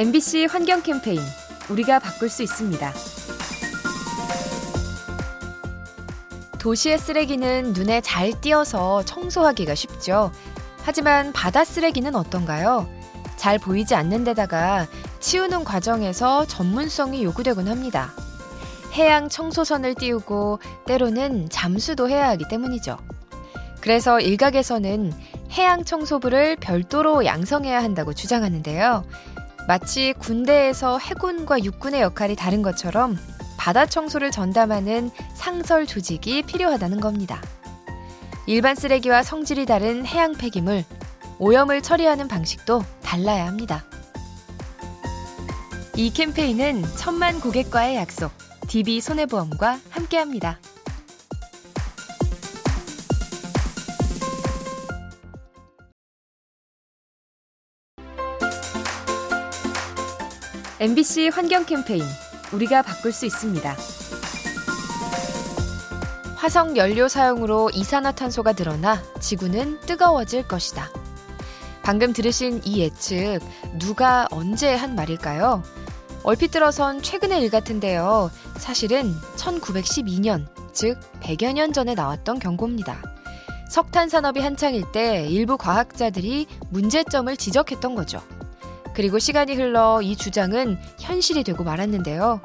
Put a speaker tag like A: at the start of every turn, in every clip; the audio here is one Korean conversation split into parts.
A: MBC 환경 캠페인 우리가 바꿀 수 있습니다. 도시의 쓰레기는 눈에 잘 띄어서 청소하기가 쉽죠. 하지만 바다 쓰레기는 어떤가요? 잘 보이지 않는 데다가 치우는 과정에서 전문성이 요구되곤 합니다. 해양 청소선을 띄우고 때로는 잠수도 해야 하기 때문이죠. 그래서 일각에서는 해양 청소부를 별도로 양성해야 한다고 주장하는데요. 마치 군대에서 해군과 육군의 역할이 다른 것처럼 바다 청소를 전담하는 상설 조직이 필요하다는 겁니다. 일반 쓰레기와 성질이 다른 해양 폐기물, 오염을 처리하는 방식도 달라야 합니다. 이 캠페인은 천만 고객과의 약속, DB 손해보험과 함께합니다. MBC 환경 캠페인 우리가 바꿀 수 있습니다. 화석 연료 사용으로 이산화탄소가 늘어나 지구는 뜨거워질 것이다. 방금 들으신 이 예측 누가 언제 한 말일까요? 얼핏 들어선 최근의 일 같은데요. 사실은 1912년, 즉 100여 년 전에 나왔던 경고입니다. 석탄 산업이 한창일 때 일부 과학자들이 문제점을 지적했던 거죠. 그리고 시간이 흘러 이 주장은 현실이 되고 말았는데요.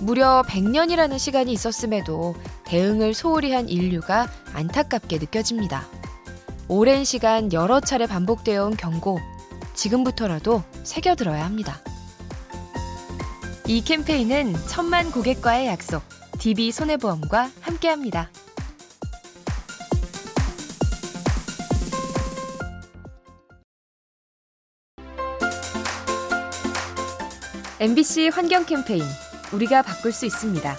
A: 무려 100년이라는 시간이 있었음에도 대응을 소홀히 한 인류가 안타깝게 느껴집니다. 오랜 시간 여러 차례 반복되어 온 경고, 지금부터라도 새겨들어야 합니다. 이 캠페인은 천만 고객과의 약속, DB 손해보험과 함께합니다. MBC 환경 캠페인 우리가 바꿀 수 있습니다.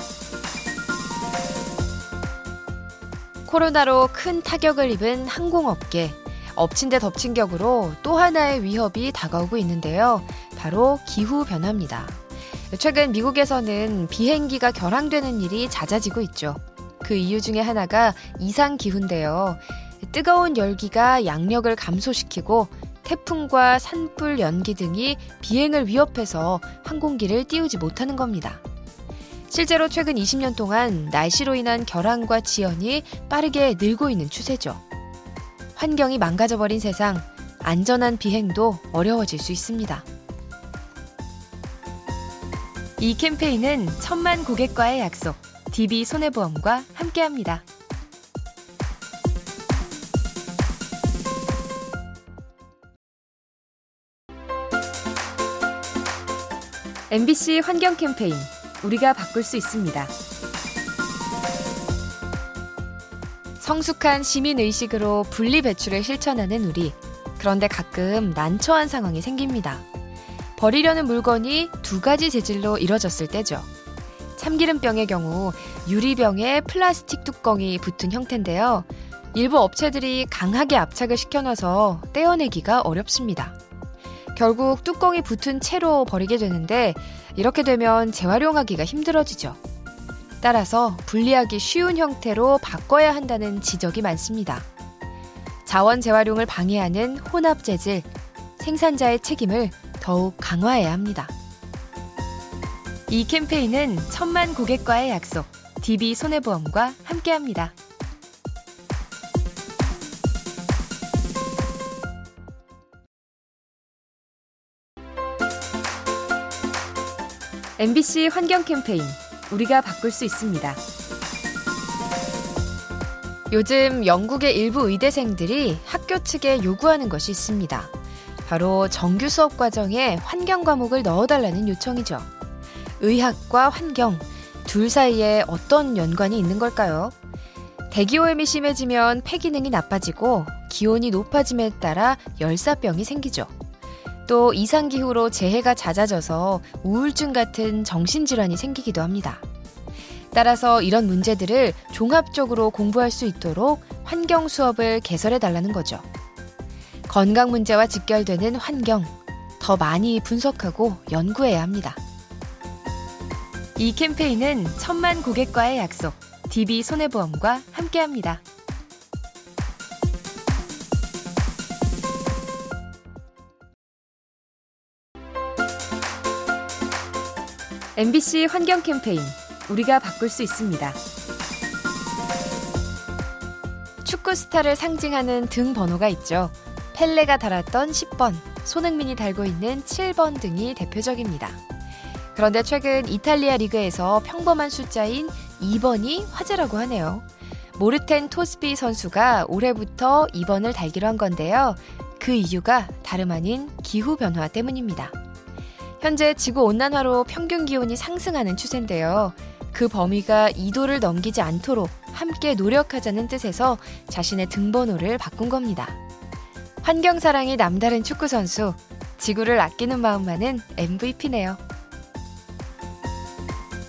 A: 코로나로 큰 타격을 입은 항공업계. 엎친 데 덮친 격으로 또 하나의 위협이 다가오고 있는데요. 바로 기후변화입니다. 최근 미국에서는 비행기가 결항되는 일이 잦아지고 있죠. 그 이유 중에 하나가 이상기후인데요. 뜨거운 열기가 양력을 감소시키고 태풍과 산불 연기 등이 비행을 위협해서 항공기를 띄우지 못하는 겁니다. 실제로 최근 20년 동안 날씨로 인한 결항과 지연이 빠르게 늘고 있는 추세죠. 환경이 망가져버린 세상, 안전한 비행도 어려워질 수 있습니다. 이 캠페인은 천만 고객과의 약속, DB 손해보험과 함께합니다. MBC 환경 캠페인 우리가 바꿀 수 있습니다. 성숙한 시민 의식으로 분리 배출을 실천하는 우리. 그런데 가끔 난처한 상황이 생깁니다. 버리려는 물건이 두 가지 재질로 이뤄졌을 때죠. 참기름병의 경우 유리병에 플라스틱 뚜껑이 붙은 형태인데요. 일부 업체들이 강하게 압착을 시켜놔서 떼어내기가 어렵습니다. 결국 뚜껑이 붙은 채로 버리게 되는데 이렇게 되면 재활용하기가 힘들어지죠. 따라서 분리하기 쉬운 형태로 바꿔야 한다는 지적이 많습니다. 자원 재활용을 방해하는 혼합 재질, 생산자의 책임을 더욱 강화해야 합니다. 이 캠페인은 천만 고객과의 약속, DB 손해보험과 함께합니다. MBC 환경 캠페인 우리가 바꿀 수 있습니다. 요즘 영국의 일부 의대생들이 학교 측에 요구하는 것이 있습니다. 바로 정규 수업 과정에 환경 과목을 넣어달라는 요청이죠. 의학과 환경, 둘 사이에 어떤 연관이 있는 걸까요? 대기오염이 심해지면 폐기능이 나빠지고 기온이 높아짐에 따라 열사병이 생기죠. 또 이상기후로 재해가 잦아져서 우울증 같은 정신질환이 생기기도 합니다. 따라서 이런 문제들을 종합적으로 공부할 수 있도록 환경 수업을 개설해 달라는 거죠. 건강 문제와 직결되는 환경, 더 많이 분석하고 연구해야 합니다. 이 캠페인은 천만 고객과의 약속, DB 손해보험과 함께합니다. MBC 환경 캠페인 우리가 바꿀 수 있습니다. 축구 스타를 상징하는 등 번호가 있죠. 펠레가 달았던 10번, 손흥민이 달고 있는 7번 등이 대표적입니다. 그런데 최근 이탈리아 리그에서 평범한 숫자인 2번이 화제라고 하네요. 모르텐 토스비 선수가 올해부터 2번을 달기로 한 건데요. 그 이유가 다름 아닌 기후변화 때문입니다. 현재 지구 온난화로 평균 기온이 상승하는 추세인데요. 그 범위가 2도를 넘기지 않도록 함께 노력하자는 뜻에서 자신의 등번호를 바꾼 겁니다. 환경 사랑이 남다른 축구 선수, 지구를 아끼는 마음만은 MVP네요.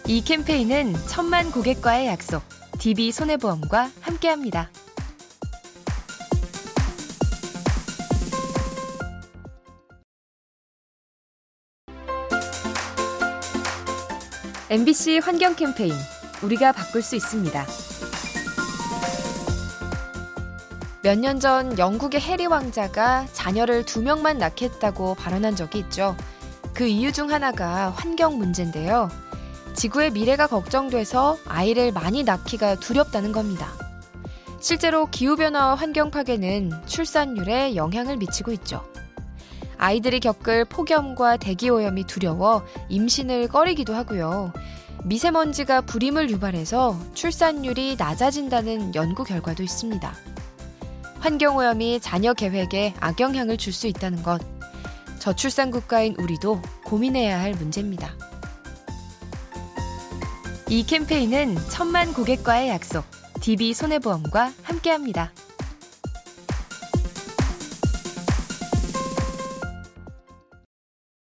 A: 이 캠페인은 천만 고객과의 약속, DB 손해보험과 함께합니다. MBC 환경 캠페인 우리가 바꿀 수 있습니다. 몇 년 전 영국의 해리 왕자가 자녀를 두 명만 낳겠다고 발언한 적이 있죠. 그 이유 중 하나가 환경 문제인데요. 지구의 미래가 걱정돼서 아이를 많이 낳기가 두렵다는 겁니다. 실제로 기후변화와 환경 파괴는 출산율에 영향을 미치고 있죠. 아이들이 겪을 폭염과 대기오염이 두려워 임신을 꺼리기도 하고요. 미세먼지가 불임을 유발해서 출산율이 낮아진다는 연구 결과도 있습니다. 환경오염이 자녀 계획에 악영향을 줄 수 있다는 것, 저출산 국가인 우리도 고민해야 할 문제입니다. 이 캠페인은 천만 고객과의 약속, DB 손해보험과 함께합니다.